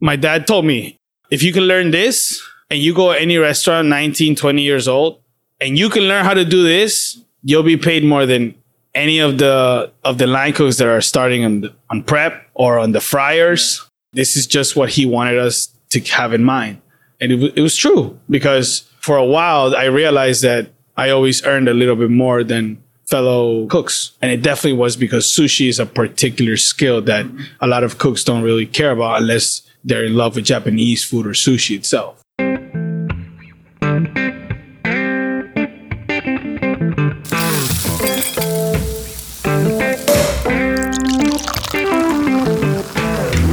My dad told me if you can learn this and you go any restaurant 19, 20 years old and you can learn how to do this, you'll be paid more than any of the of the line cooks that are starting on the, on prep or on the fryers. This is just what he wanted us to have in mind. And it, it was true because for a while I realized that I always earned a little bit more than fellow cooks. And it definitely was because sushi is a particular skill that a lot of cooks don't really care about unless they're in love with Japanese food or sushi itself.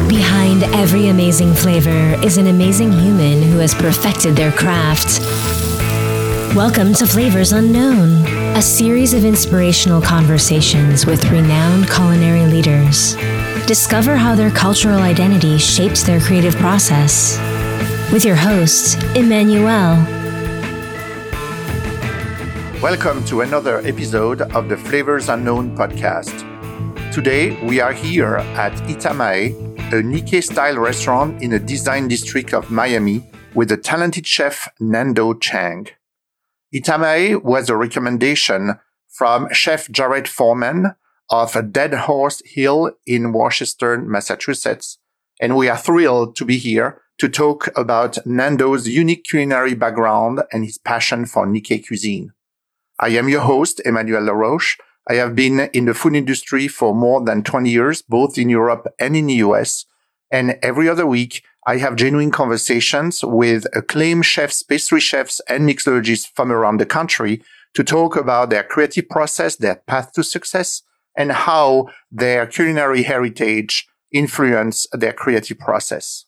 Behind every amazing flavor is an amazing human who has perfected their craft. Welcome to Flavors Unknown, a series of inspirational conversations with renowned culinary leaders. Discover how their cultural identity shaped their creative process. With your host, Emmanuel. Welcome to another episode of the Flavors Unknown podcast. Today we are here at Itamae, a Nikkei style restaurant in the design district of Miami with the talented chef Nando Chang. Itamae was a recommendation from Chef Jared Forman of Dead Horse Hill in Worcester, Massachusetts, and we are thrilled to be here to talk about Nando's unique culinary background and his passion for Nikkei cuisine. I am your host, Emmanuel Laroche. I have been in the food industry for more than 20 years, both in Europe and in the US. And every other week, I have genuine conversations with acclaimed chefs, pastry chefs, and mixologists from around the country to talk about their creative process, their path to success, and how their culinary heritage influence their creative process.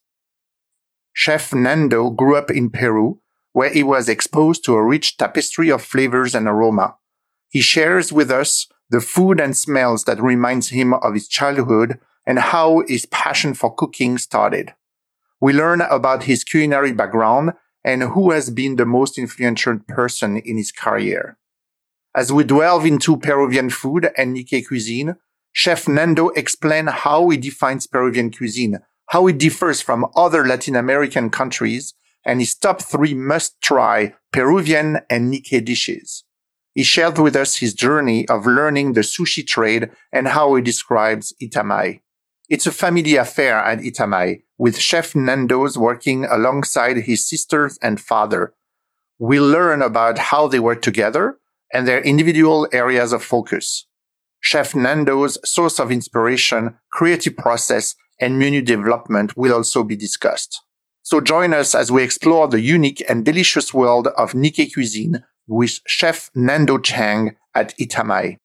Chef Nando grew up in Peru, where he was exposed to a rich tapestry of flavors and aroma. He shares with us the food and smells that reminds him of his childhood and how his passion for cooking started. We learn about his culinary background and who has been the most influential person in his career. As we delve into Peruvian food and Nikkei cuisine, Chef Nando explains how he defines Peruvian cuisine, how it differs from other Latin American countries, and his top three must try Peruvian and Nikkei dishes. He shared with us his journey of learning the sushi trade and how he describes Itamae. It's a family affair at Itamae, with Chef Nando's working alongside his sisters and father. We learn about how they work together and their individual areas of focus. Chef Nando's source of inspiration, creative process, and menu development will also be discussed. So join us as we explore the unique and delicious world of Nikkei cuisine with Chef Nando Chang at Itamae.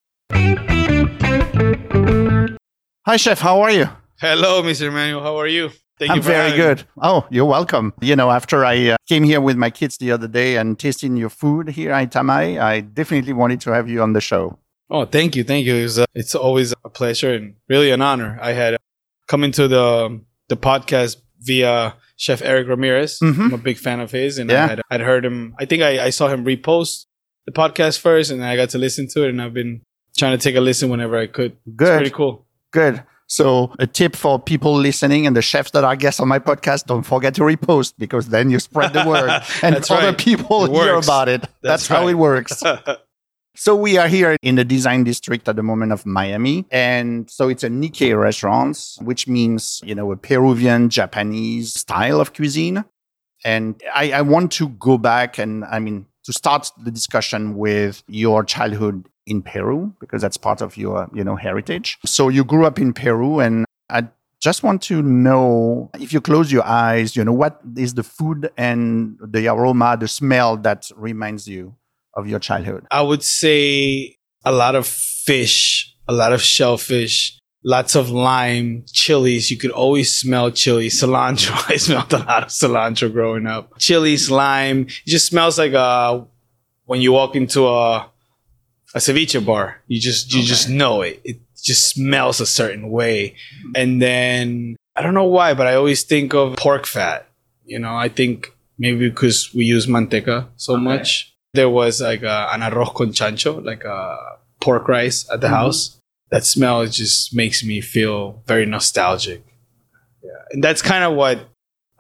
Hi, Chef. How are you? Hello, Mr. Manuel. How are you? Thank I'm you very having good. Oh, you're welcome. You know, after I uh, came here with my kids the other day and tasting your food here at Itamae, I definitely wanted to have you on the show. Oh, thank you, thank you. It's, uh, it's always a pleasure and really an honor. I had come into the the podcast via Chef Erik Ramirez. Mhm. I'm a big fan of his, and Yeah. I had I'd heard him. I think I, I saw him repost the podcast first, and I got to listen to it, and I've been trying to take a listen whenever I could. It's Good. pretty cool. Good. So, a tip for people listening and the chefs that are guests on my podcast: don't forget to repost because then you spread the word and other right. people hear about it. That's, That's how right. it works. So we are here in the design district at the moment of Miami. And so it's a Nikkei restaurant, which means, you know, a Peruvian, Japanese style of cuisine. And I, I want to go back and I mean, to start the discussion with your childhood in Peru, because that's part of your, you know, heritage. So you grew up in Peru and I just want to know if you close your eyes, you know, what is the food and the aroma, the smell that reminds you of your childhood? I would say a lot of fish, a lot of shellfish, lots of lime, chilies. You could always smell chili, cilantro. I smelled a lot of cilantro growing up. Chilies, lime. It just smells like uh when you walk into a a ceviche bar. You just you just know it. It just smells a certain way. And then I don't know why, but I always think of pork fat. You know, I think maybe because we use manteca so much. There was like a, an arroz con chancho, like a pork rice at the mm-hmm. house. That smell just makes me feel very nostalgic. Yeah. And that's kind of what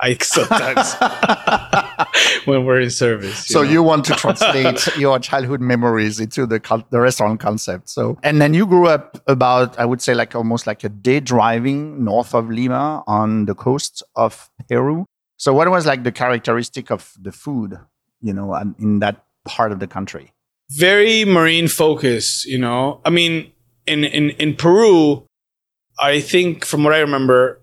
I sometimes when we're in service. so know? you want to translate your childhood memories into the the restaurant concept. So and then you grew up about I would say like almost like a day driving north of Lima on the coast of Peru. So what was like the characteristic of the food, you know, um, in that part of the country? very marine focus, you know. I mean, in, in, in Peru, I think from what I remember,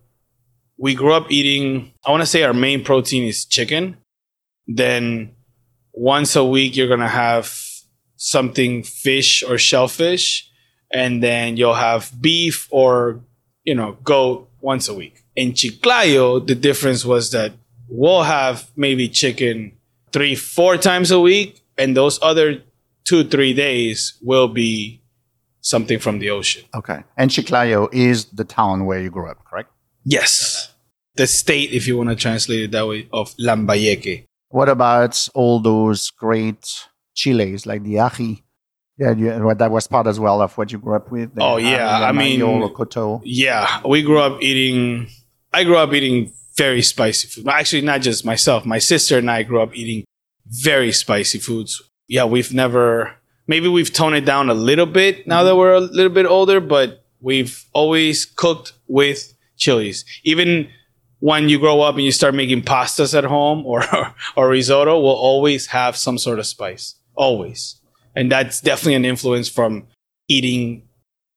we grew up eating, I want to say our main protein is chicken. Then once a week, you're going to have something fish or shellfish. And then you'll have beef or, you know, goat once a week. In Chiclayo, the difference was that we'll have maybe chicken three, four times a week. And those other two, three days will be something from the ocean. Okay. And Chiclayo is the town where you grew up, correct? Yes. The state, if you want to translate it that way, of Lambayeque. What about all those great chiles like the ají? Yeah, you, that was part as well of what you grew up with. Oh, yeah, I mean-. Yeah, we grew up eating, I grew up eating very spicy food. Actually, not just myself, my sister and I grew up eating very spicy foods. Yeah, we've never, maybe we've toned it down a little bit now that we're a little bit older, but we've always cooked with chilies. Even when you grow up and you start making pastas at home or, or risotto, will always have some sort of spice. Always. And that's definitely an influence from eating,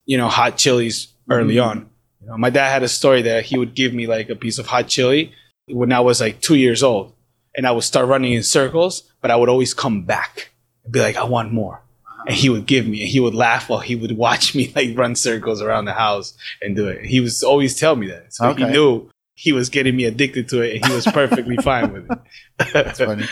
you know, hot chilies early mm-hmm. on. You know, my dad had a story that he would give me like a piece of hot chili when I was like two years old, and I would start running in circles, but I would always come back and be like, "I want more," and he would give me, and he would laugh while he would watch me like run circles around the house and do it. He was always tell me that, so he knew he was getting me addicted to it, and he was perfectly fine with it. That's funny.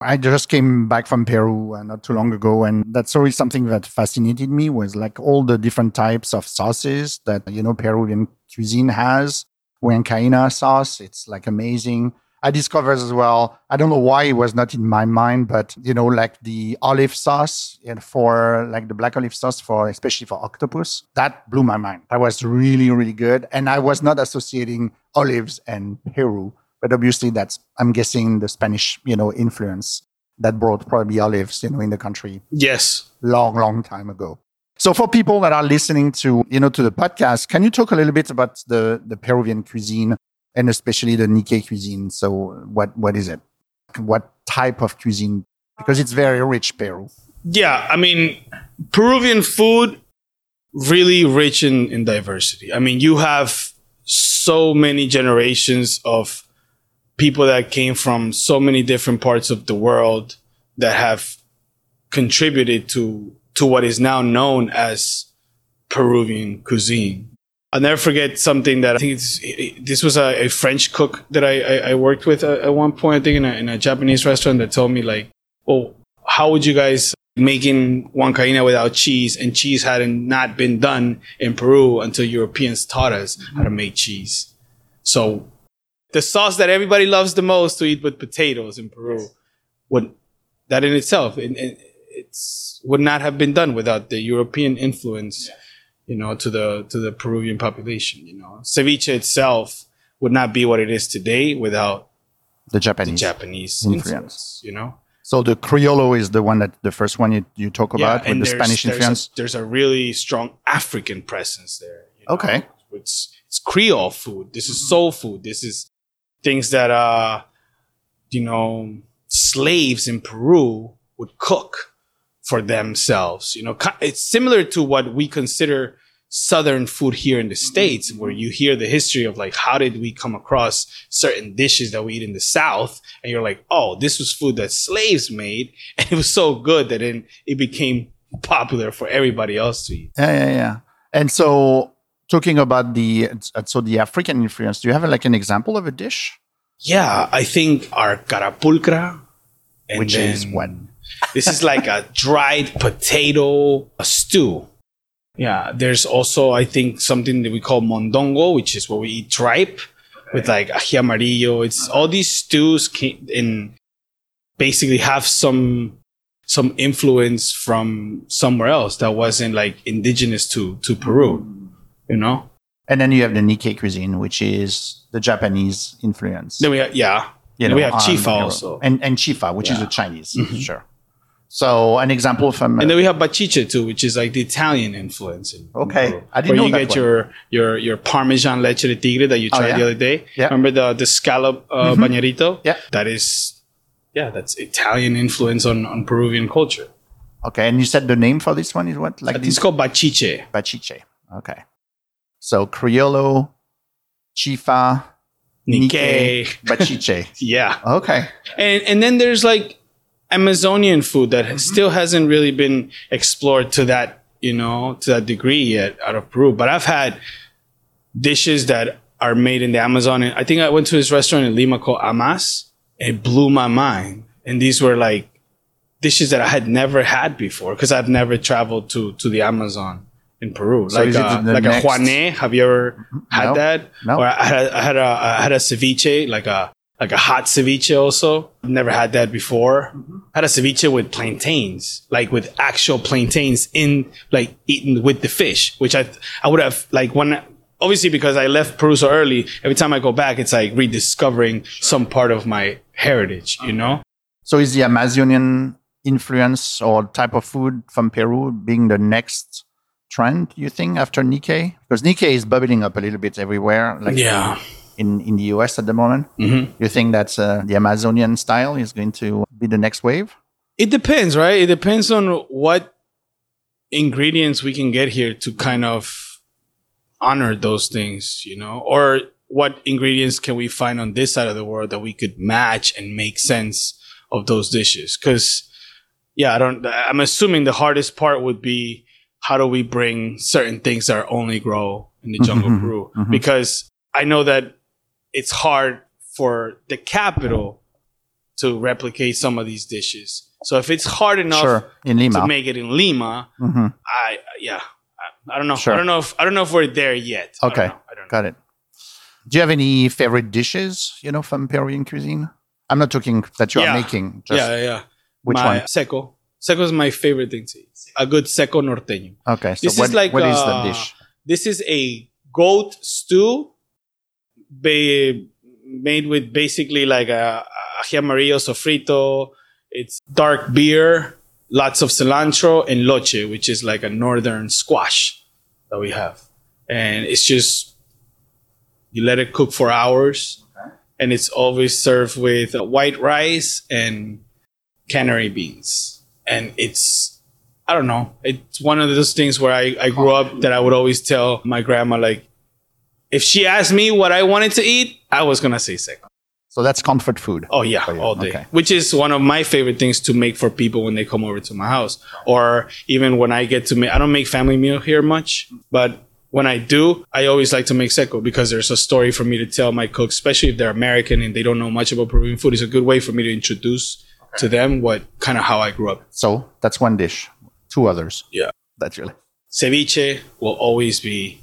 I just came back from Peru uh, not too long ago, and that's always something that fascinated me was like all the different types of sauces that you know Peruvian cuisine has. Huancaina sauce, it's like amazing. I discovered as well. I don't know why it was not in my mind, but you know, like the olive sauce and for like the black olive sauce for especially for octopus, that blew my mind. That was really really good, and I was not associating olives and Peru but obviously that's i'm guessing the spanish you know influence that brought probably olives you know in the country yes, long long time ago so for people that are listening to you know to the podcast can you talk a little bit about the the peruvian cuisine and especially the nikkei cuisine so what what is it what type of cuisine because it's very rich peru yeah. I mean, Peruvian food really rich in, in diversity. I mean, you have so many generations of people that came from so many different parts of the world that have contributed to to what is now known as Peruvian cuisine. I'll never forget something that I think it's, this was a, a French cook that I, I, I worked with at, one point, I think in a, in a Japanese restaurant that told me like, well, how would you guys making huancaina without cheese and cheese hadn't not been done in Peru until Europeans taught us how to make cheese. So the sauce that everybody loves the most to eat with potatoes in Peru would that in itself it, it, it's would not have been done without the European influence, you know, to the to the Peruvian population. You know, ceviche itself would not be what it is today without the the japanese Japanese Influence. influence. You know, so the criollo is the one that the first one you, you talk about with the spanish there's influence A, there's a really strong African presence there. you know. Okay. it's it's Creole food. This is soul food. This is things that uh, you know, slaves in Peru would cook for themselves. You know, it's similar to what we consider southern food here in the states where you hear the history of like how did we come across certain dishes that we eat in the south and you're like oh this was food that slaves made and it was so good that then it became popular for everybody else to eat Yeah, yeah, yeah. And so, talking about the so the African influence, do you have like an example of a dish? yeah i think our carapulcra Which is then- what? This is like a dried potato stew yeah there's also i think something that we call mondongo which is what we eat tripe with like ají amarillo it's all these stews in basically have some some influence from somewhere else that wasn't like indigenous to to peru you know And then you have the Nikkei cuisine, which is the Japanese influence. Then we have, yeah. you And we have chifa also. and and chifa, which is Yeah. a Chinese, mm-hmm. sure. So an example from And then we have bachiche too, which is like the Italian influence. In, Okay. Peru, I didn't where know you that get one. your your your Parmesan leche de tigre that you Oh, tried yeah? the other day. Yeah. Remember the the scallop uh, Mhm. bañerito? Yeah. That is, yeah, that's Italian influence on on Peruvian culture. okay, and you said the name for this one is what like It's called bachiche. bachiche. Okay, so criollo, chifa, Nikkei. bachiche. Yeah. Okay, And and then there's like Amazonian food that has- still hasn't really been explored to that, you know, to that degree yet out of Peru. But I've had dishes that are made in the Amazon. And I think I went to this restaurant in Lima called Amaz. It blew my mind. And these were like dishes that I had never had before because I've never traveled to to the Amazon in Peru. So like a, like next- a Juane. Have you ever had No. that? No. Or I had, I had a I had a ceviche, like a like a hot ceviche also. Never had that before. I had a ceviche with plantains, like with actual plantains in like eaten with the fish, which I I would have like when obviously because I left Peru so early, every time I go back it's like rediscovering some part of my heritage, you know? so is the Amazonian influence or type of food from Peru being the next trend? You think after Nikkei? Because Nikkei is bubbling up a little bit everywhere, like Yeah. In in the US at the moment. hmm You think that uh, the Amazonian style is going to be the next wave? It depends, right? It depends on what ingredients we can get here to kind of honor those things, you know, or what ingredients can we find on this side of the world that we could match and make sense of those dishes? Because, yeah, I don't, I'm assuming the hardest part would be how do we bring certain things that only grow in the jungle Mhm, Peru? mhm. Because I know that it's hard for the capital to replicate some of these dishes. So if it's hard enough sure, in Lima. to make it in Lima, Mhm. I yeah, I, I don't know. Sure. I don't know if I don't know if we're there yet. I don't Okay. I don't. Got it. Do you have any favorite dishes, you know, from Peruvian cuisine? I'm not talking that you Yeah. are making. Just yeah, yeah, which my one? Seco. Seco is my favorite thing to eat. A good seco norteño. Okay, so This what, is like what is uh, the dish? This is a goat stew, ba- made with basically like a, a ají amarillo sofrito. It's dark beer, lots of cilantro, and loche, which is like a northern squash that we have. And it's just you let it cook for hours, and it's always served with uh, white rice and canary beans. And it's I don't know. It's one of those things where I, I grew up that I would always tell my grandma like if she asked me what I wanted to eat, I was gonna say seco. So that's comfort food. Oh yeah, all day. okay. Which is one of my favorite things to make for people when they come over to my house, or even when I get to make. I don't make family meal here much, but when I do, I always like to make seco because there's a story for me to tell my cooks, especially if they're American and they don't know much about Peruvian food. It's a good way for me to introduce to them what kind of how I grew up. So that's one dish. Two others. Yeah. That's really. Ceviche will always be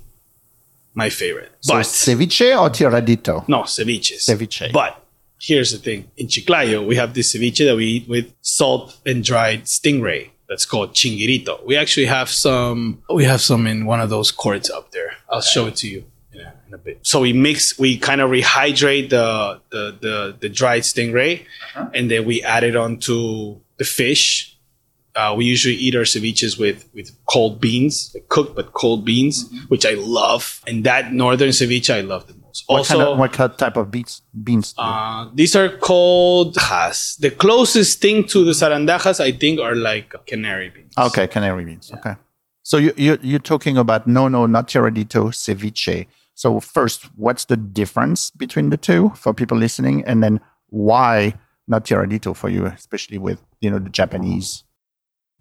my favorite, So but ceviche or tiradito? no ceviche. Ceviche. But here's the thing: in Chiclayo, we have this ceviche that we eat with salt and dried stingray. That's called chinguirito. We actually have some. We have some in one of those courts up there. I'll show it to you in a, in a bit. So we mix. We kind of rehydrate the the the, the dried stingray, uh-huh. and then we add it onto the fish. Uh, we usually eat our ceviches with with cold beans, like cooked but cold beans, which I love. And that northern ceviche I love the most. What, also, kind of, what kind- type of beans? Beans. uh, these are called has. The closest thing to the sarandajas, I think, are like canary beans. okay, canary beans. Okay. So you, you, you're talking about no, no, not tiradito, ceviche. So first, what's the difference between the two for people listening? And then why not tiradito for you, especially with, you know, the Japanese,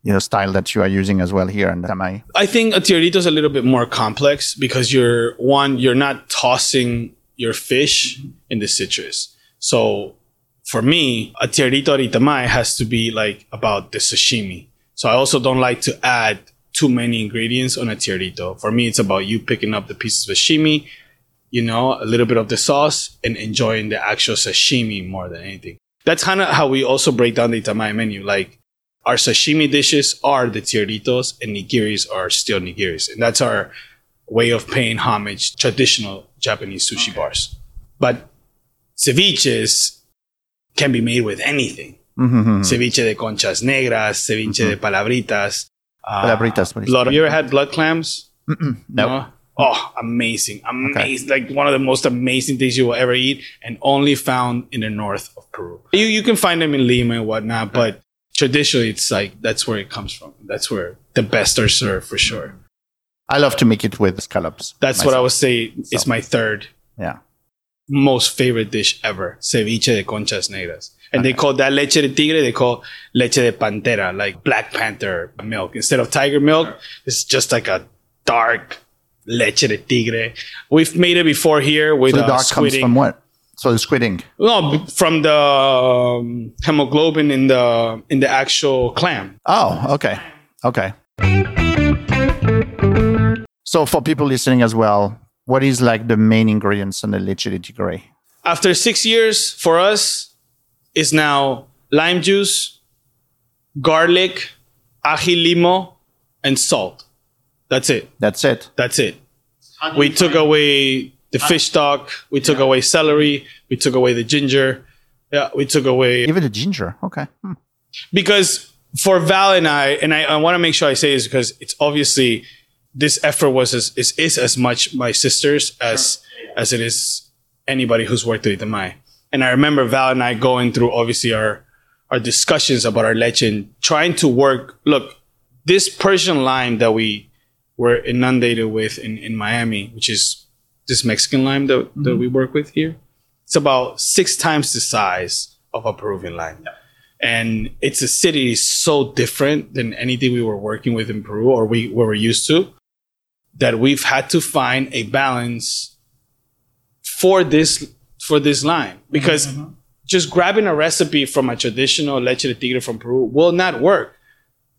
you know, style that you are using as well here in Itamae? I think a tiradito is a little bit more complex because you're one, you're not tossing your fish in the citrus. So for me, a tiradito at Itamae has to be like about the sashimi. So I also don't like to add too many ingredients on a tiradito. For me, it's about you picking up the pieces of sashimi, you know, a little bit of the sauce and enjoying the actual sashimi more than anything. That's kind of how we also break down the Itamae menu. Like our sashimi dishes are the tiraditos and nigiris are still nigiris. And that's our way of paying homage traditional Japanese sushi bars. But ceviches can be made with anything. Mm-hmm. Ceviche de conchas negras, ceviche de palabritas. uh, Palabritas, blood. Have you ever had blood clams? No. Oh, amazing. Amazing. Like one of the most amazing things you will ever eat and only found in the north of Peru. You, you can find them in Lima and whatnot, but traditionally it's like that's where it comes from. That's where the best are served for sure. I love to make it with scallops. That's what I myself. would say is my third Yeah. most favorite dish ever. Ceviche de conchas negras. And they call that leche de tigre, they call leche de pantera, like Black Panther milk. Instead of tiger milk, it's just like a dark leche de tigre. We've made it before here with So the uh, dark comes from what? So the squid ink. No, from the um, hemoglobin in the in the actual clam. Oh, okay. Okay. So for people listening as well, what is like the main ingredients in the leche tigre? After six years, for us, is now lime juice, garlic, ají limo, and salt. That's it. That's it. That's it. We took away the fish stock. We took away celery. We took away the ginger. Yeah, we took away Even the ginger. Okay. Hmm. because for Val and I, and I, I want to make sure I say this because it's obviously this effort was as is, is as much my sister's as as it is anybody who's worked with Itamae. And I remember Val and I going through obviously our our discussions about our legend, trying to work. Look, this Persian lime that we were inundated with in, in Miami, which is this Mexican lime that, that mm-hmm. we work with here, it's about six times the size of a Peruvian lime and it's a city so different than anything we were working with in Peru or we were used to that we've had to find a balance for this for this lime mm-hmm, because mm-hmm. just grabbing a recipe from a traditional leche de tigre from Peru will not work.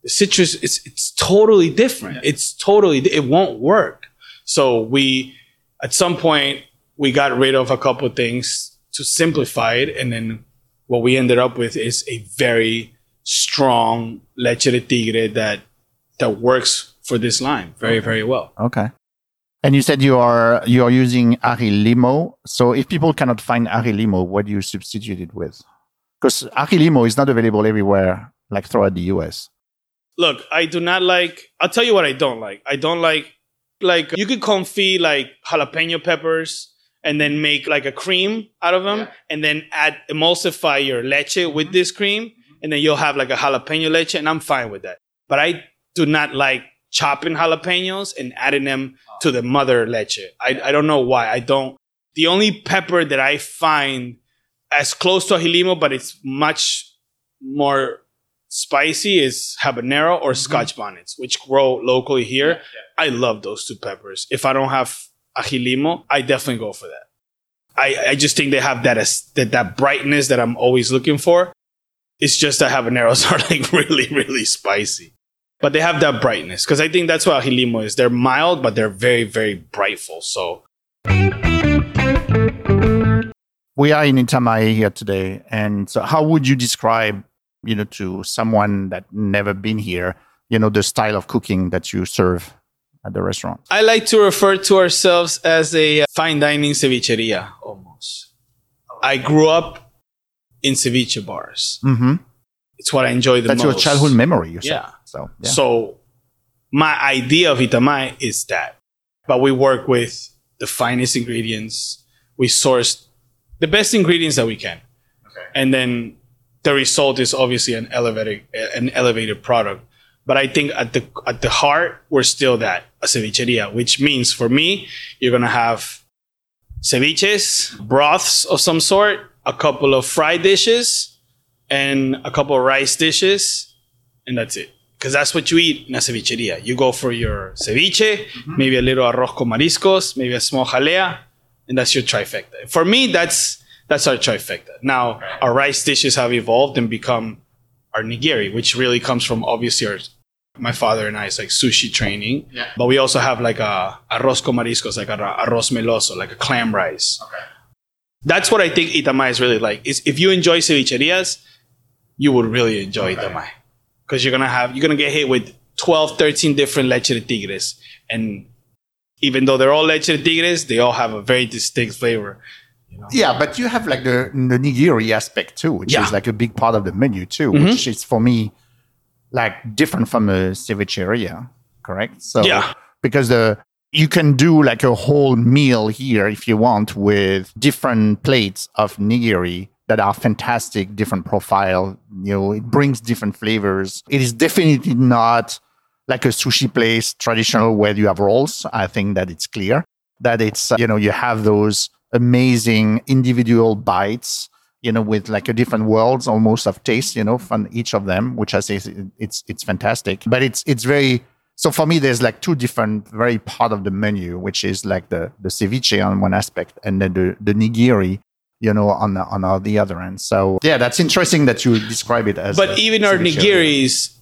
The citrus it's it's totally different. It's totally it won't work. So we at some point we got rid of a couple of things to simplify it and then what we ended up with is a very strong leche de tigre that that works for this line very very well. Okay. And you said you are you are using ají limo. So if people cannot find ají limo, what do you substitute it with? Because ají limo is not available everywhere, like throughout the US. Look, I do not like. I'll tell you what I don't like. I don't like like you could confit like jalapeno peppers and then make like a cream out of them and then add emulsify your leche with mm-hmm. this cream and then you'll have like a jalapeno leche and I'm fine with that. But I do not like chopping jalapenos and adding them ah. to the mother leche. I, I don't know why. I don't. The only pepper that I find as close to a ají limo, but it's much more spicy is habanero or mm-hmm. scotch bonnets, which grow locally here. I love those two peppers. If I don't have ají limo, I definitely go for that. I, I just think they have that, that that brightness that I'm always looking for. It's just that habaneros are like really, really spicy. But they have that brightness because I think that's what ají limo is. They're mild, but they're very, very brightful. So We are in Itamae here today, and so how would you describe, you know, to someone that never been here, you know, the style of cooking that you serve at the restaurant? I like to refer to ourselves as a uh, fine dining cevicheria almost. I grew up in ceviche bars. Mm-hmm. It's what I enjoy the That's most. That's your childhood memory. You said. Yeah. So yeah. So my idea of Itamae is that. But we work with the finest ingredients. We source the best ingredients that we can. And then the result is obviously an elevated an elevated product. But I think at the at the heart, we're still that, a cevicheria, which means for me, you're gonna have ceviches, broths of some sort, a couple of fried dishes, and a couple of rice dishes, and that's it. Because that's what you eat in a cevicheria. You go for your ceviche, mm-hmm. maybe a little arroz con mariscos, maybe a small jalea, and that's your trifecta. For me, that's that's our trifecta. Now, our rice dishes have evolved and become our nigiri, which really comes from obviously our my father and I I's like sushi training. But we also have like a arroz con mariscos, like a arroz meloso, like a clam rice. That's what I think Itamae is really like. Is if you enjoy cevicherias, you would really enjoy Itamae. Because you're gonna have you're gonna get hit with 12, 13 different leche de tigres. And even though they're all leche de tigres, they all have a very distinct flavor. Yeah, but you have like the, the nigiri aspect too, which Yeah. is like a big part of the menu too, Mhm. which is for me like different from a cevicheria, correct? So Yeah. because the you can do like a whole meal here if you want with different plates of nigiri that are fantastic, different profile. You know, it brings different flavors. It is definitely not like a sushi place traditional where you have rolls. I think that it's clear that it's uh, you know you have those amazing individual bites you know with like a different worlds almost of taste you know from each of them which i say is- it's it's fantastic but it's it's very so for me there's like two different very part of the menu which is like the the ceviche on one aspect and then the the nigiri you know on the, on the other end so yeah that's interesting that you describe it as But even our nigiris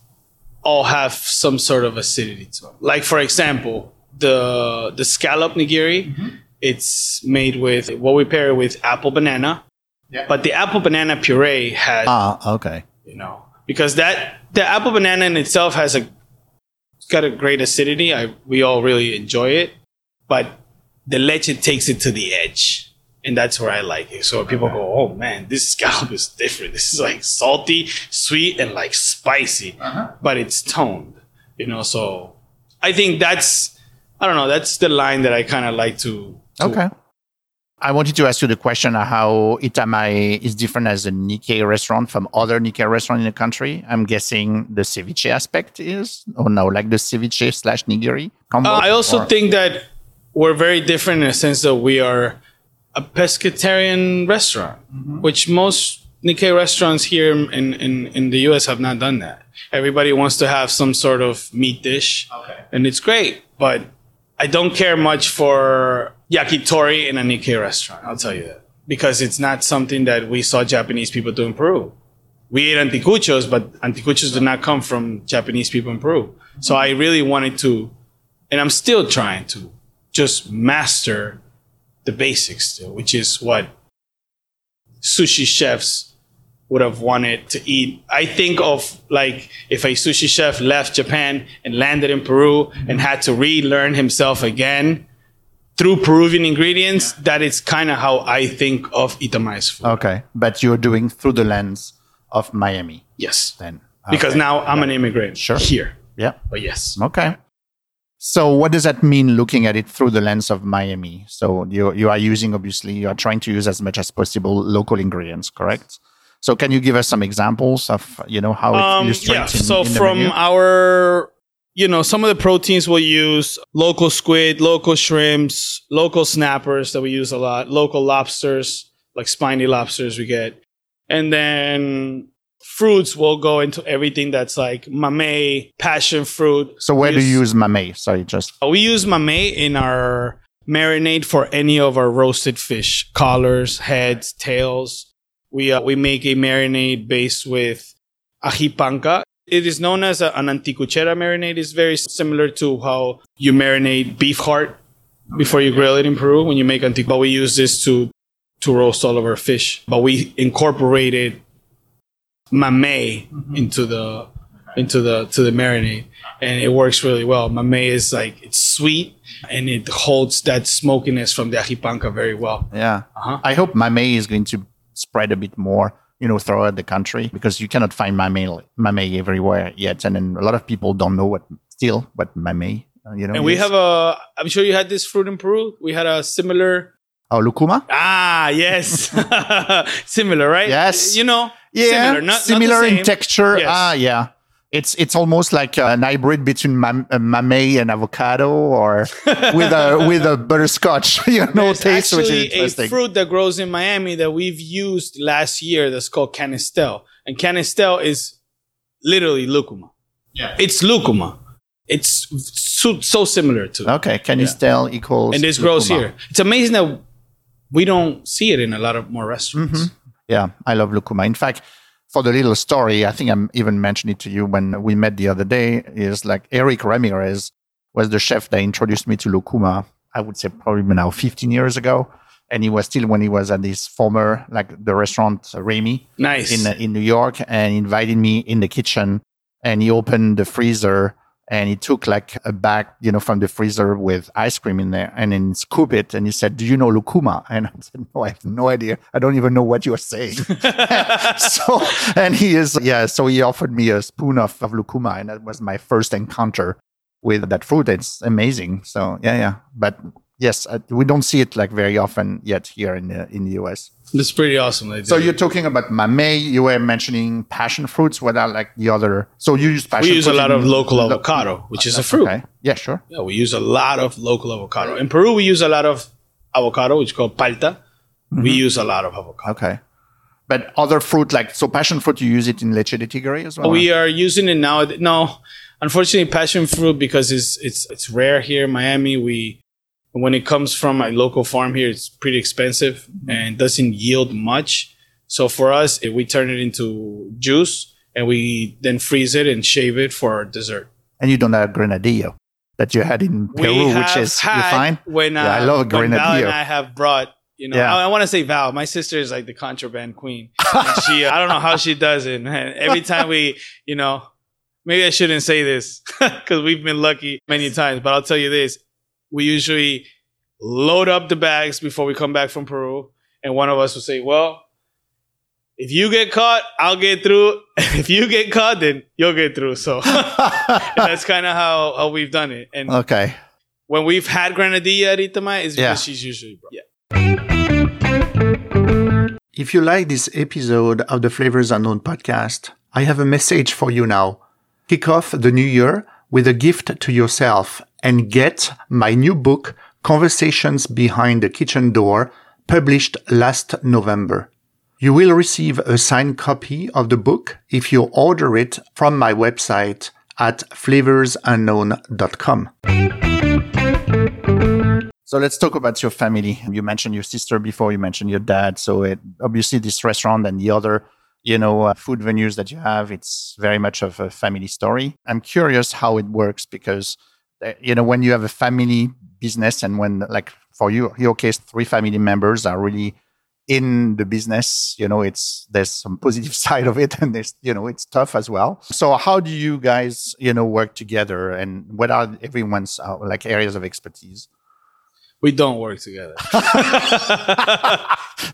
all have some sort of acidity to them. Like for example, the the scallop nigiri, Mm-hmm. It's made with what we pair with apple banana. Yeah. But the apple banana puree has ah okay. you know because that the apple banana in itself has a it's got a great acidity. I we all really enjoy it. But the leche takes it to the edge. And that's where i like it. So people go oh man this scallop is different. This is like salty sweet and like spicy. But it's toned you know so i think that's i don't know that's the line that i kind of like to, to Okay. I wanted to ask you the question how Itamae is different as a Nikkei restaurant from other Nikkei restaurant in the country. I'm guessing the ceviche aspect is, or no, like the ceviche slash nigiri combo. Uh, I also or- think that we're very different in the sense that we are a pescatarian restaurant, which most Nikkei restaurants here in, in, in the US have not done that. Everybody wants to have some sort of meat dish, and it's great, but I don't care much for yakitori in a Nikkei restaurant, I'll tell you that. Because it's not something that we saw Japanese people do in Peru. We ate anticuchos, but anticuchos did not come from Japanese people in Peru. So I really wanted to and I'm still trying to just master the basics still, which is what sushi chefs would have wanted to eat. I think of like if a sushi chef left Japan and landed in Peru and had to relearn himself again through Peruvian ingredients, that is kind of how I think of Itamae's food. Okay. But you're doing through the lens of Miami yes. then. Because now I'm an immigrant Sure. here. Yeah. But yes. Okay. So what does that mean looking at it through the lens of Miami? So you you are using obviously you are trying to use as much as possible local ingredients, correct? So can you give us some examples of you know how it Um, illustrates yeah. in, so in from menu? our, you know, some of the proteins we'll use local squid, local shrimps, local snappers that we use a lot, local lobsters, like spiny lobsters we get, and then fruits will go into everything that's like mamey, passion fruit. So where do you use mamey? Sorry, just uh, We use mamey in our marinade for any of our roasted fish, collars, heads, tails. We uh, we make a marinade based with ají panca. It is known as a, an anticuchera marinade. It's very similar to how you marinate beef heart before you grill it in Peru when you make anticuchera. But we use this to to roast all of our fish. But we incorporated mamey into the into the to the marinade and it works really well mamey is like it's sweet and it holds that smokiness from the ají panca very well yeah. Uh-huh. I hope mamey is going to spread a bit more, you know, throughout the country because you cannot find mamey mamey everywhere yet, and then a lot of people don't know what still what mamey. uh, You know, and we is. have a i'm sure you had this fruit in peru we had a similar oh lucuma. ah yes similar right Yes. you know yeah, similar not, not in texture. Yes. Ah, yeah. It's it's almost like an hybrid between mam- uh, mamey and avocado, or with a with a butterscotch, you know, There's taste, which is actually a fruit that grows in Miami that we've used last year that's called canistel. And canistel is literally lucuma. Yeah. It's lucuma. It's so, so similar to. Okay, canistel Yeah. equals? And this grows here. It's amazing that we don't see it in a lot of more restaurants. Mhm. Yeah, I love lucuma. In fact, for the little story, I think I even mentioned it to you when we met the other day. Is like Erik Ramirez was the chef that introduced me to lucuma. I would say probably now 15 years ago, and he was still when he was at this former like the restaurant uh, Remy Nice. in in New York, and invited me in the kitchen, and he opened the freezer. And he took like a bag, you know, from the freezer with ice cream in there and then scoop it. And he said, do you know lucuma? And I said, no, I have no idea. I don't even know what you're saying. so, and he is, yeah. So he offered me a spoon of, of lucuma and that was my first encounter with that fruit. It's amazing. So yeah, yeah. But yes, uh, we don't see it like very often yet here in the, in the US. It's pretty awesome. So you're talking about mamey. You were mentioning passion fruits. What are like the other? So you use passion. We use a lot of local avocado, which is a fruit. Okay. Yeah, sure. Yeah, we use a lot of local avocado. In Peru, we use a lot of avocado, which is called palta. Mm-hmm. We use a lot of avocado. Okay. But other fruit like so passion fruit, you use it in leche de tigre as well. We are using it now. No, unfortunately, passion fruit because it's it's it's rare here in Miami. We when it comes from my local farm here, it's pretty expensive and doesn't yield much. So for us, we turn it into juice and we then freeze it and shave it for our dessert. And you don't have granadillo that you had in Peru, which is you find when uh, yeah, I love granadillo. Val and I have brought. You know, yeah. I, I want to say Val. My sister is like the contraband queen. she, I don't know how she does it, man. Every time we, you know, maybe I shouldn't say this because we've been lucky many times, but I'll tell you this: we usually load up the bags before we come back from Peru. And one of us will say, well, if you get caught, I'll get through. if you get caught, then you'll get through. So that's kind of how, how we've done it. And okay. when we've had granadilla at Itamae, is because yeah. she's usually brought. Yeah. If you like this episode of the Flavors Unknown podcast, I have a message for you now. Kick off the new year with a gift to yourself and get my new book, Conversations Behind the Kitchen Door, published last November. You will receive a signed copy of the book if you order it from my website at flavorsunknown.com. So let's talk about your family. You mentioned your sister before, you mentioned your dad. So it, obviously this restaurant and the other, you know, uh, food venues that you have, it's very much of a family story. I'm curious how it works because, you know, when you have a family business and when like for you your case three family members are really in the business you know it's there's some positive side of it and there's you know it's tough as well so how do you guys you know work together and what are everyone's uh, like areas of expertise we don't work together.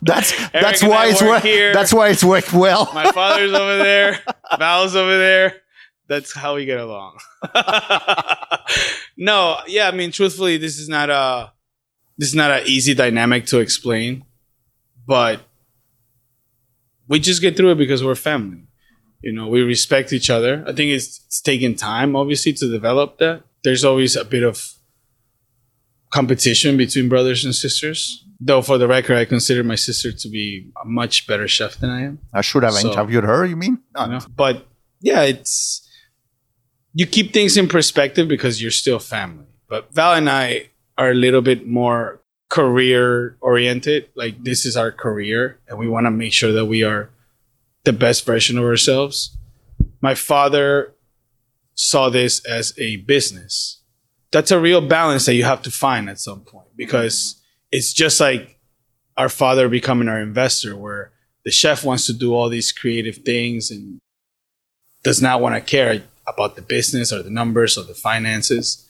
that's that's why it's work here. That's why it's worked well. My father's over there. Val's over there that's how we get along. no, yeah, I mean, truthfully, this is not a this is not an easy dynamic to explain, but we just get through it because we're family. You know, we respect each other. I think it's, it's taken time, obviously, to develop that. There's always a bit of competition between brothers and sisters. Though, for the record, I consider my sister to be a much better chef than I am. I should have so, interviewed her. You mean? No. Know, but yeah, it's you keep things in perspective because you're still family. But Val and I are a little bit more career oriented. Like this is our career, and we want to make sure that we are the best version of ourselves. My father saw this as a business. That's a real balance that you have to find at some point because it's just like our father becoming our investor, where the chef wants to do all these creative things and does not want to care about the business or the numbers or the finances.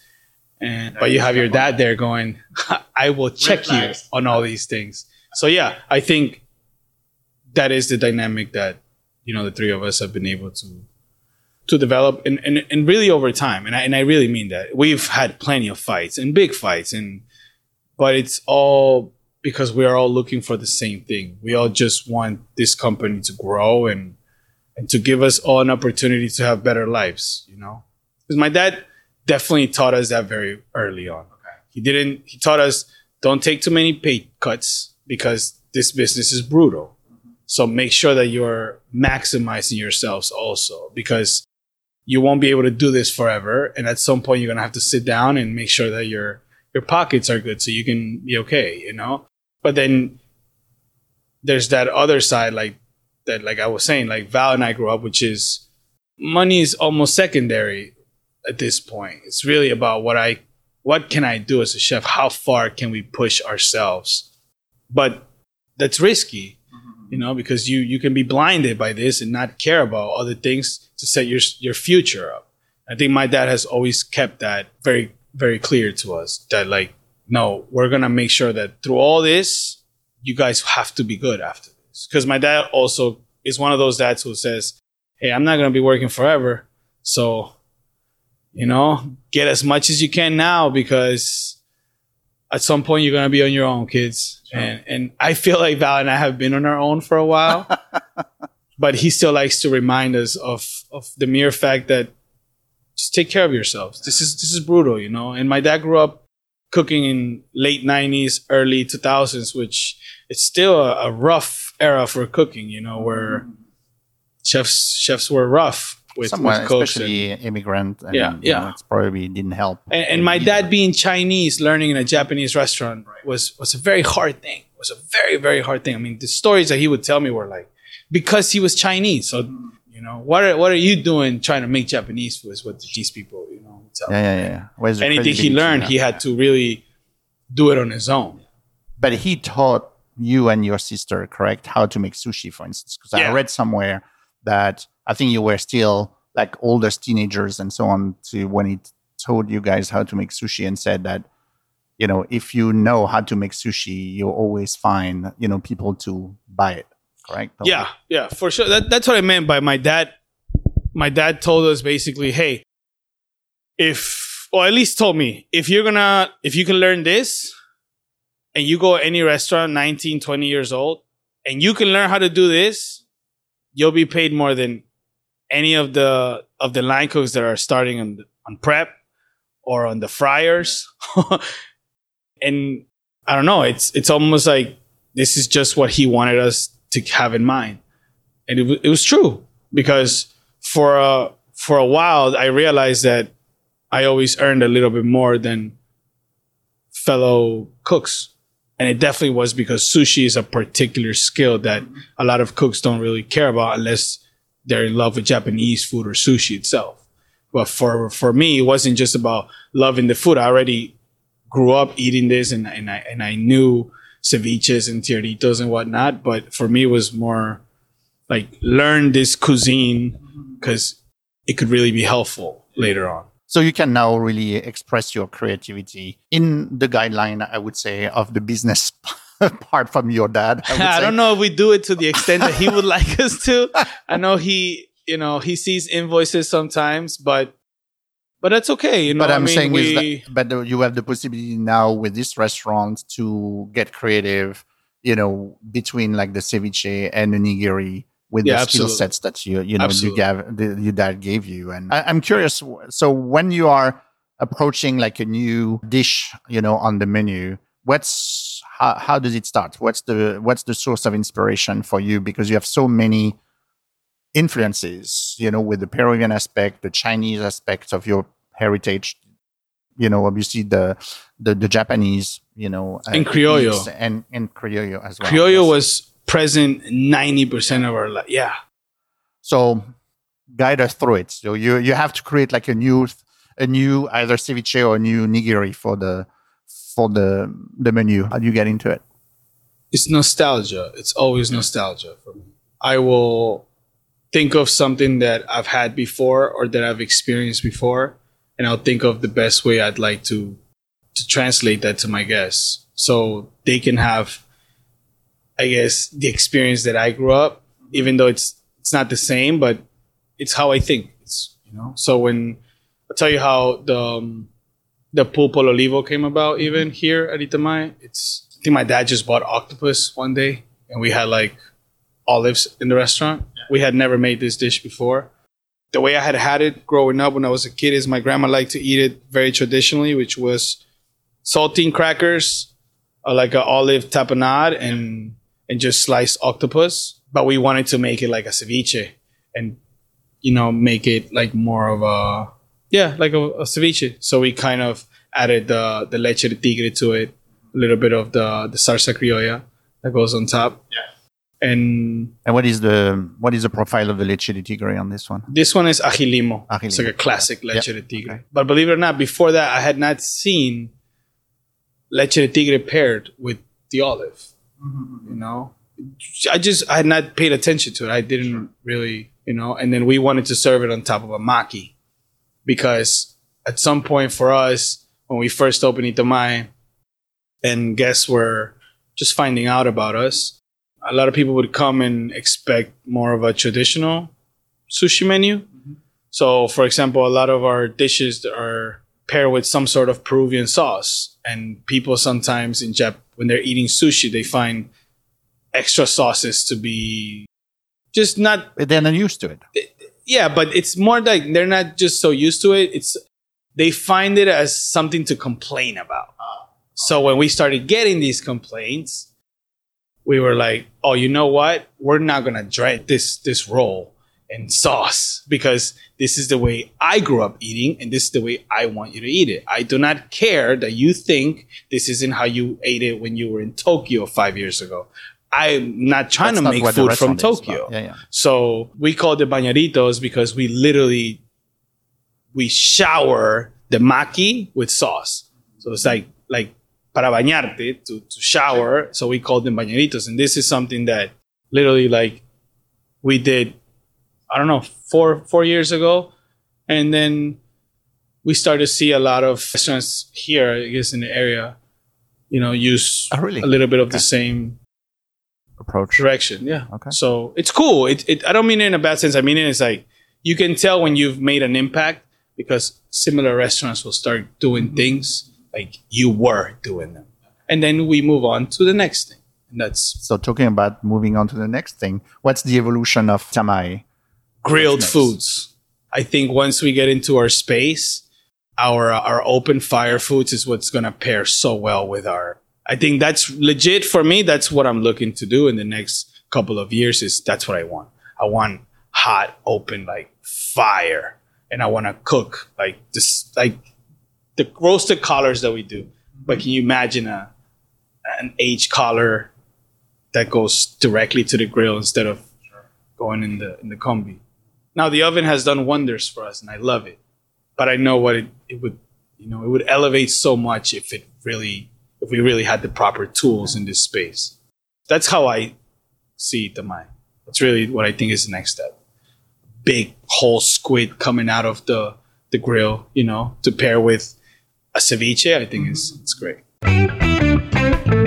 And but you have your dad there going, I will check you on all these things. So yeah, I think that is the dynamic that you know the three of us have been able to to develop and, and, and really over time. And I, and I really mean that. We've had plenty of fights and big fights and but it's all because we are all looking for the same thing. We all just want this company to grow and and to give us all an opportunity to have better lives, you know? Because my dad definitely taught us that very early on. Okay. He didn't, he taught us don't take too many pay cuts because this business is brutal. Mm-hmm. So make sure that you're maximizing yourselves also because you won't be able to do this forever. And at some point, you're going to have to sit down and make sure that your, your pockets are good so you can be okay, you know? But then there's that other side, like that like I was saying, like Val and I grew up, which is money is almost secondary at this point. It's really about what I what can I do as a chef? How far can we push ourselves? But that's risky, mm-hmm. you know, because you you can be blinded by this and not care about other things to set your your future up. I think my dad has always kept that very, very clear to us that like, no, we're gonna make sure that through all this, you guys have to be good after. Because my dad also is one of those dads who says, "Hey, I'm not gonna be working forever, so you know, get as much as you can now because at some point you're gonna be on your own, kids." Sure. And and I feel like Val and I have been on our own for a while, but he still likes to remind us of of the mere fact that just take care of yourselves. This is this is brutal, you know. And my dad grew up cooking in late '90s, early 2000s, which it's still a, a rough era for cooking, you know, where chefs chefs were rough with, Somewhere, with especially and, immigrant. And, Yeah, yeah. know, it's probably didn't help. and, and my dad being Chinese, learning in a Japanese restaurant was was a very hard thing. Was a very very hard thing. I mean, the stories that he would tell me were like because he was Chinese. So you know, what are what are you doing trying to make Japanese food? Is what these people you know. Tell Yeah, yeah, yeah. Where's the anything he learned, Yeah. he had to really do it on his own. But he taught you and your sister, correct, how to make sushi, for instance. Because I read somewhere that I think you were still like oldest teenagers and so on to when he told you guys how to make sushi and said that, you know, if you know how to make sushi, you'll always find, you know, people to buy it. Correct? Yeah, yeah, for sure. That, that's what I meant by my dad. My dad told us basically, hey, if, or at least told me, if you're gonna, if you can learn this and you go any restaurant 19, 20 years old and you can learn how to do this, you'll be paid more than any of the, of the line cooks that are starting on, on prep or on the fryers. and I don't know, it's, it's almost like this is just what he wanted us to have in mind. And it, it was true because for a, for a while, I realized that I always earned a little bit more than fellow cooks. And it definitely was because sushi is a particular skill that a lot of cooks don't really care about unless they're in love with Japanese food or sushi itself. But for, for me, it wasn't just about loving the food. I already grew up eating this and, and I, and I knew ceviches and tiraditos and whatnot. But for me, it was more like learn this cuisine because it could really be helpful later on. So you can now really express your creativity in the guideline, I would say, of the business part from your dad. I, I don't know if we do it to the extent that he would like us to. I know he, you know, he sees invoices sometimes, but but that's okay. You know, But I I'm mean, saying we, is that, but you have the possibility now with this restaurant to get creative, you know, between like the ceviche and the nigiri with Yeah, the skill sets that you, you know, you gave, the, your dad gave you. And I, I'm curious. So when you are approaching like a new dish, you know, on the menu, what's how, how does it start? What's the what's the source of inspiration for you? Because you have so many influences, you know, with the Peruvian aspect, the Chinese aspect of your heritage, you know, obviously the the, the Japanese, you know, uh, And Criollo. and and Criollo as well. Criollo yes. was present 90% of our life. Yeah. so guide us through it. So you you have to create like a new a new either ceviche or a new nigiri for the for the the menu. How do you get into it? it's nostalgia. It's always nostalgia for me. I will think of something that I've had before or that I've experienced before, and I'll think of the best way I'd like to to translate that to my guests, so they can have, I guess, the experience that I grew up, even though it's it's not the same, but it's how I think. It's you know. So when I'll tell you how the um, the pulpo olivo came about, even here at Itamae, it's I think my dad just bought octopus one day, and we had like olives in the restaurant. We had never made this dish before. The way I had had it growing up when I was a kid is my grandma liked to eat it very traditionally, which was saltine crackers, uh, like an olive tapenade, and and just sliced octopus. But we wanted to make it like a ceviche, and you know, make it like more of a yeah, like a, a ceviche. So we kind of added the the leche de tigre to it, a little bit of the the salsa criolla that goes on top. Yeah. And And what is the what is the profile of the leche de tigre on this one? this one is ají limo. It's like a classic yeah. leche de tigre. But believe it or not, before that, I had not seen leche de tigre paired with the olive. Mm-hmm. You know, I just I had not paid attention to it. I didn't really, you know. And then we wanted to serve it on top of a maki, because at some point for us, when we first opened Itamae and guests were just finding out about us, a lot of people would come and expect more of a traditional sushi menu. Mm-hmm. So, for example, a lot of our dishes are paired with some sort of Peruvian sauce, and people sometimes in Jap when they're eating sushi, they find extra sauces to be just not They're not used to it. yeah, but it's more like they're not just so used to it. It's they find it as something to complain about. So when we started getting these complaints, we were like, "Oh, you know what? We're not gonna dread this this roll and sauce because this is the way I grew up eating, and this is the way I want you to eat it. I do not care that you think this isn't how you ate it when you were in Tokyo five years ago. I'm not trying That's to make food from Tokyo. yeah, yeah. So we call the bañaditos because we literally we shower the maki with sauce. So it's like like para bañarte to, to shower. So we call them bañaditos, and this is something that literally like we did. I don't know four four years ago, and then we started to see a lot of restaurants here, I guess, in the area. You know, use Oh, really? a little bit of the same Approach. direction. Yeah. Okay. So it's cool. It, it I don't mean it in a bad sense. I mean it is like you can tell when you've made an impact because similar restaurants will start doing Mm-hmm. things like you were doing them, and then we move on to the next thing, and that's So talking about moving on to the next thing, what's the evolution of Tamai? Grilled next? foods. I think once we get into our space, our uh, our open fire foods is what's gonna pair so well with our. I think that's legit for me. That's what I'm looking to do in the next couple of years. Is that's what I want. I want hot, open, like fire, and I want to cook like this, like the roasted collars that we do. But can you imagine a an aged collar that goes directly to the grill instead of going in the in the combi? Now the oven has done wonders for us, and I love it. But I know what it, it would, you know, it would elevate so much if it really, if we really had the proper tools in this space. That's how I see Tamai. That's really what I think is the next step. Big whole squid coming out of the the grill, you know, to pair with a ceviche. I think is mm-hmm. it's great.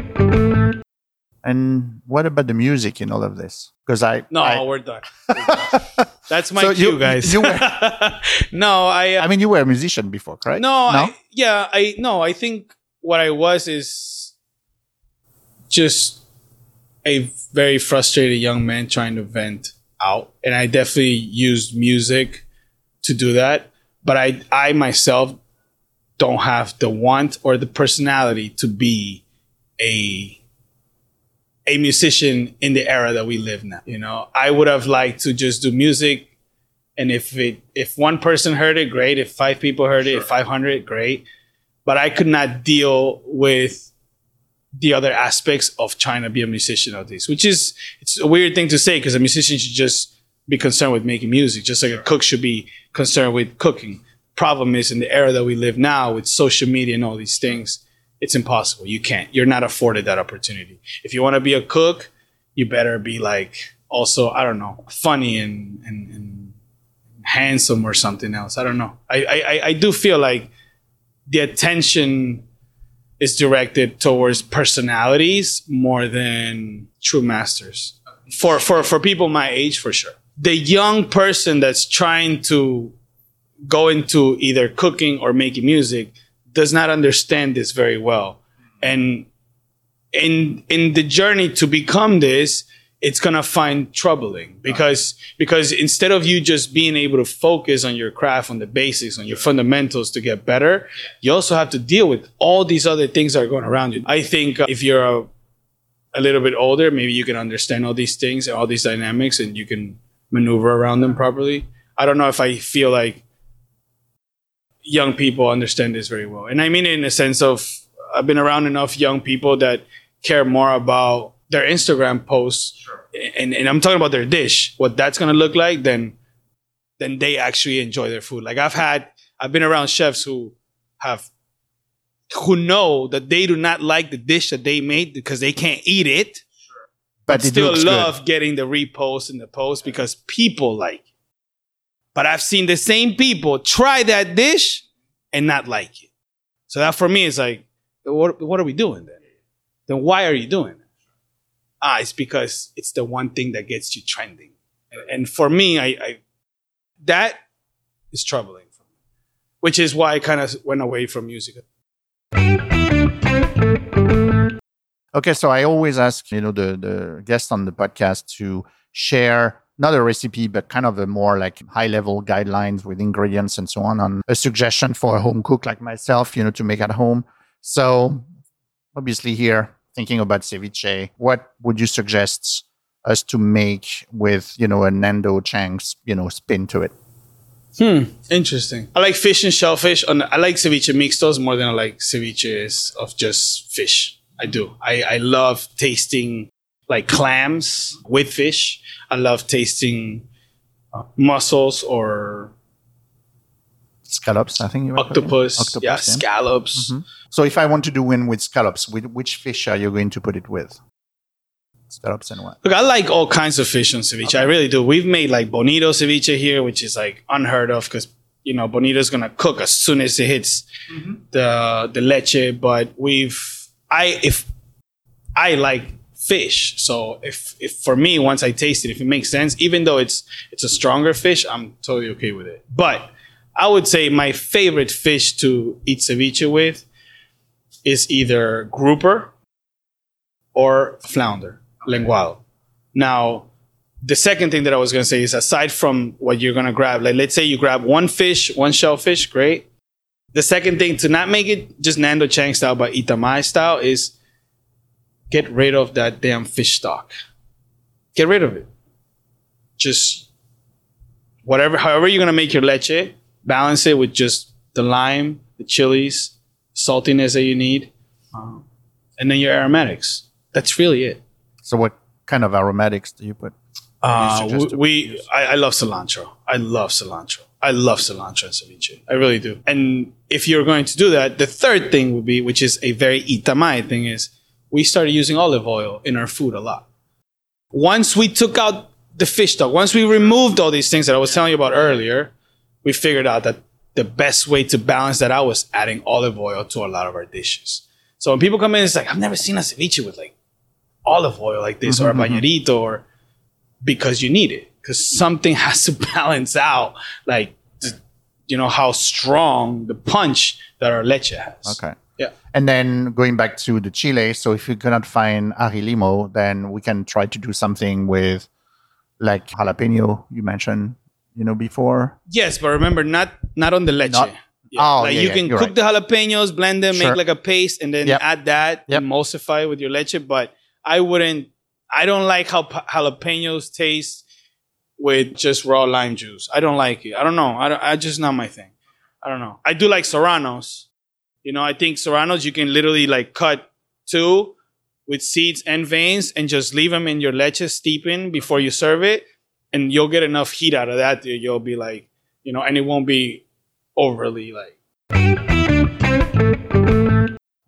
And what about the music in all of this? Because I No, I, we're done. We're done. That's my So cue, you- guys. you no, I. uh, I mean, you were a musician before, correct? No, I, yeah, I no, I think what I was is just a very frustrated young man trying to vent out, and I definitely used music to do that. But I, I myself don't have the want or the personality to be a a musician in the era that we live now. You know, I would have liked to just do music and if it if one person heard it great. If five people heard it 500 great. But i could not deal with the other aspects of trying to be a musician of this which is it's a weird thing to say because a musician should just be concerned with making music just like a cook should be concerned with cooking. Problem is in the era that we live now with social media and all these things it's impossible you can't you're not afforded that opportunity if you want to be a cook you better be like also i don't know funny and and, and handsome or something else. I don't know. I, I, I do feel like the attention is directed towards personalities more than true masters. For for for people my age, for sure. The young person that's trying to go into either cooking or making music does not understand this very well. And in in the journey to become this, it's gonna find troubling because because instead of you just being able to focus on your craft, on the basics, on your fundamentals to get better, you also have to deal with all these other things that are going around you. I think uh, if you're a, a little bit older, maybe you can understand all these things and all these dynamics, and you can maneuver around them properly. I don't know if I feel like young people understand this very well, and I mean it in the sense of I've been around enough young people that care more about their Instagram posts, and, and I'm talking about their dish, what that's gonna look like, then then they actually enjoy their food. Like I've had, I've been around chefs who have who know that they do not like the dish that they made because they can't eat it, but it still love good. getting the repost and the post because people like. But I've seen the same people try that dish and not like it. So that for me is like, what, what are we doing then? Then why are you doing it? Ah, it's because it's the one thing that gets you trending. And, and for me, I, I that is troubling for me, which is why I kind of went away from music. Okay, so I always ask, you know, the the guests on the podcast to share not a recipe, but kind of a more like high level guidelines with ingredients and so on, on a suggestion for a home cook like myself, you know, to make at home. So obviously here, thinking about ceviche, what would you suggest us to make with, you know, a Nando Chang's, you know, spin to it? Hmm, interesting. I like fish and shellfish. And I like ceviche mixtos more than I like ceviches of just fish. I do. I, I love tasting like clams with fish. I love tasting uh, mussels or scallops. I think you octopus. Octopus, yeah, yeah. scallops. Mhm. So if I want to do one with scallops, with which fish are you going to put it with? Scallops and what? Look, I like all kinds of fish on ceviche. I really do. We've made like bonito ceviche here, which is like unheard of because you know bonito's gonna cook as soon as it hits the the leche. But we've I if I like fish, so if if for me once I taste it, if it makes sense, even though it's it's a stronger fish, I'm totally okay with it. But I would say my favorite fish to eat ceviche with is either grouper or flounder, lenguado. Now, the second thing that I was going to say is aside from what you're going to grab, like let's say you grab one fish, one shellfish, great. The second thing to not make it just Nando Chang style, but Itamae style is get rid of that damn fish stock. Get rid of it. Just whatever, however you're going to make your leche, balance it with just the lime, the chilies, saltiness that you need, um, and then your aromatics. That's really it. So what kind of aromatics do you put? Uh, suggest we, we? I, I love cilantro. I love cilantro. I love cilantro and ceviche. I really do. And if you're going to do that, the third thing would be, which is a very Itamae thing, is we started using olive oil in our food a lot. Once we took out the fish stock, once we removed all these things that I was telling you about earlier, we figured out that the best way to balance that out was adding olive oil to a lot of our dishes. So when people come in, it's like, I've never seen a ceviche with like olive oil like this or a mm-hmm, mm-hmm. bañadito or because you need it because something has to balance out like you know how strong the punch that our leche has Okay. Yeah And then going back to the chile, so if you cannot find ají limo, then we can try to do something with like jalapeno you mentioned, you know, before. yes but remember not not on the leche Not- Yeah, Oh, like yeah, you yeah, can cook right. the jalapenos blend them Sure. make like a paste and then Yep. add that Yep. emulsify with your leche but i wouldn't i don't like how jalapenos taste with just raw lime juice i don't like it i don't know i, don't, I just not my thing i don't know i do like serranos you know i think serranos you can literally like cut two with seeds and veins and just leave them in your leche steeping before you serve it and you'll get enough heat out of that you'll be like you know and it won't be overly like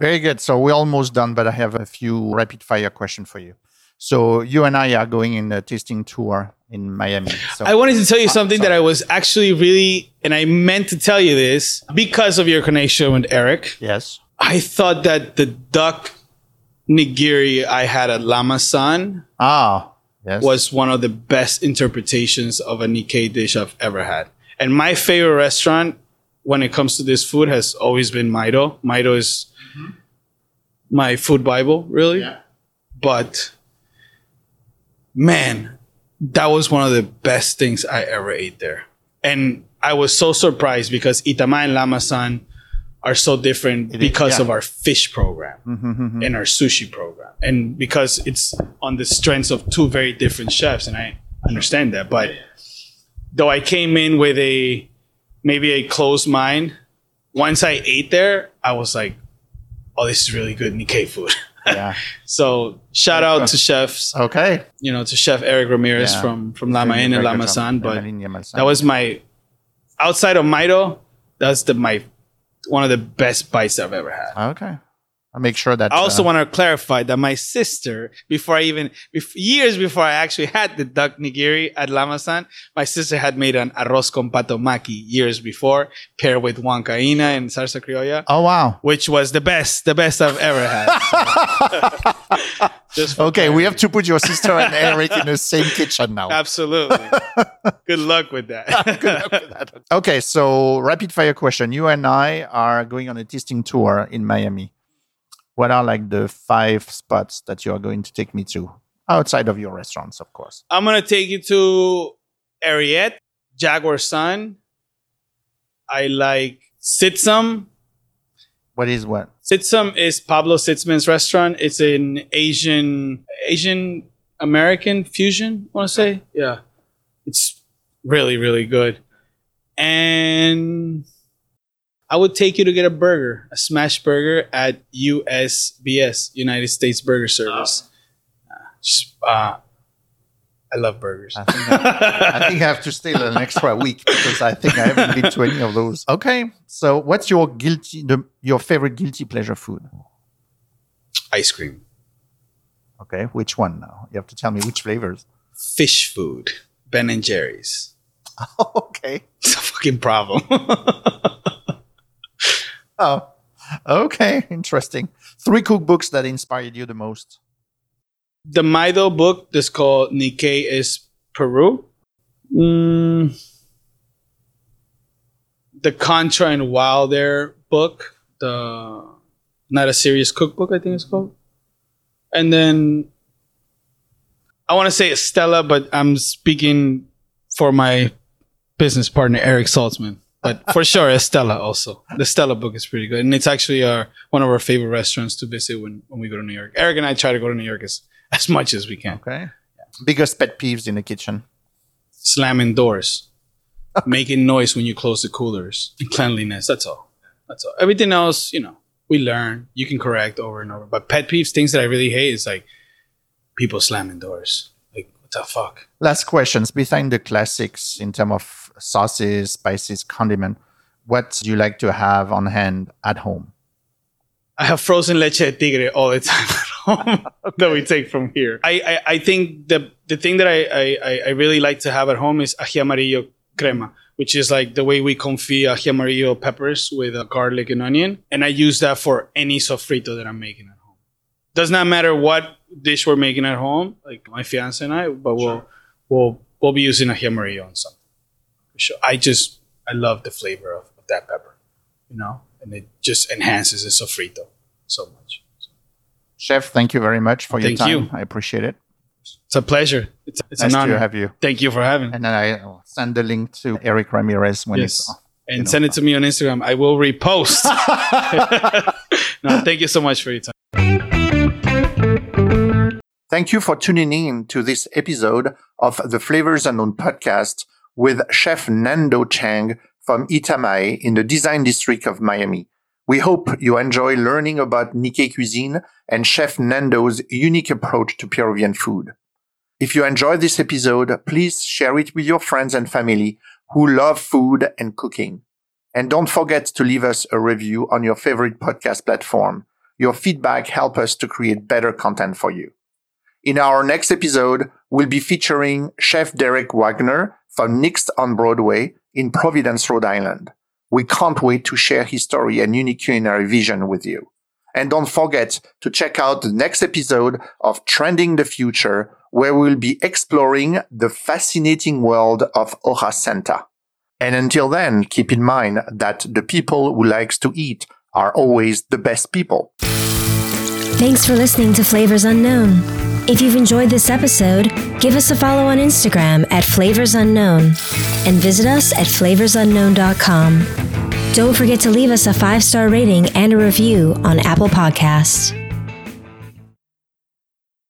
Very good. So we're almost done, but I have a few rapid fire questions for you. So you and I are going in a tasting tour in Miami. So I wanted to tell you something that. I was actually really, and I meant to tell you this because of your connection with Erik. yes. I thought that the duck nigiri I had at Llama San Ah, yes. was one of the best interpretations of a Nikkei dish I've ever had. And my favorite restaurant when it comes to this food has always been Maido. Maido is my food bible, really. Yeah. But man, that was one of the best things I ever ate there. And I was so surprised because Itamae and Llama-san are so different It is, because yeah. of our fish program Mhm. and our sushi program. And because it's on the strengths of two very different chefs, and I understand that. But though I came in with a maybe a closed mind, once I ate there, I was like, oh, this is really good Nikkei food. yeah. so shout out to chefs, Okay. you know, to Chef Erik Ramirez Yeah. from from Llama Inn and Llama. San. But that was my outside of Maido, that's the my one of the best bites I've ever had. Okay. I'll make sure that I also uh, want to clarify that my sister, before I even, bef- years before I actually had the duck nigiri at Llama San, my sister had made an arroz con pato maki years before, paired with huancaina and salsa criolla, Oh wow. which was the best, the best I've ever had. So, just for Okay, we have to put your sister and Erik in the same kitchen now. Absolutely. Good luck with that. Okay, so rapid fire question. You and I are going on a tasting tour in Miami. What are like the five spots that you are going to take me to outside of your restaurants, of course? I'm gonna take you to Ariete, Jaguar Sun. I like Zitz Sum. What is what? Zitz Sum is Pablo Zitzmann's restaurant. It's an Asian Asian American fusion. I want to say, yeah, it's really really good. And I would take you to get a burger, a smash burger at USBS, United States Burger Service. Uh, just, uh, I love burgers. I think I, I think I have to stay an extra week because I think I haven't been to any of those. Okay, so what's your guilty, the, your favorite guilty pleasure food? Ice cream, Okay, which one now? You have to tell me which flavors. Phish Food, Ben and Jerry's. okay. It's a fucking problem. Oh, okay, interesting. Three cookbooks that inspired you the most. the Maido book that's called Nikkei is Peru. Mm, the Contra and Wildair book, the not a serious cookbook, I think it's called. And then I want to say Stella, but I'm speaking for my business partner Eric Saltzman. But for sure, Estela also. The Stella book is pretty good, and it's actually our one of our favorite restaurants to visit when, when we go to New York. Eric and I try to go to New York as, as much as we can. Okay. Biggest pet peeves in the kitchen. Slamming doors, making noise when you close the coolers, and cleanliness. That's all. That's all. Everything else, you know, we learn. You can correct over and over. But pet peeves, things that I really hate, is like people slamming doors. Like what the fuck? Last questions. Behind the classics in terms of sauces, spices, condiment, what do you like to have on hand at home? I have frozen leche de tigre all the time at home that we take from here. I, I, I think the the thing that I, I, I really like to have at home is ají amarillo crema, which is like the way we confit ají amarillo peppers with uh, garlic and onion. And I use that for any sofrito that I'm making at home. Does not matter what dish we're making at home, like my fiance and I, but we'll we'll we'll be using ají amarillo on something. I just I love the flavor of, of that pepper, you know, and it just enhances the sofrito so much. Chef, thank you very much for your Thank time. you. I appreciate it. It's a pleasure. It's, it's nice an honor. to have you. Thank you for having. And then I will send the link to Erik Ramirez when yes. it's and know. send it to me on Instagram. I will repost. no, thank you so much for your time. Thank you for tuning in to this episode of the Flavors Unknown podcast with Chef Nando Chang from Itamae in the design district of Miami. We hope you enjoy learning about Nikkei cuisine and Chef Nando's unique approach to Peruvian food. If you enjoyed this episode, please share it with your friends and family who love food and cooking. And don't forget to leave us a review on your favorite podcast platform. Your feedback helps us to create better content for you. In our next episode, we'll be featuring Chef Derek Wagner from Nick's on Broadway in Providence, Rhode Island. We can't wait to share his story and unique culinary vision with you. And don't forget to check out the next episode of Trending the Future, where we'll be exploring the fascinating world of Hoja Santa. And until then, keep in mind that the people who likes to eat are always the best people. Thanks for listening to Flavors Unknown. If you've enjoyed this episode, give us a follow on Instagram at Flavors Unknown and visit us at flavorsunknown.com. Don't forget to leave us a five star rating and a review on Apple Podcasts.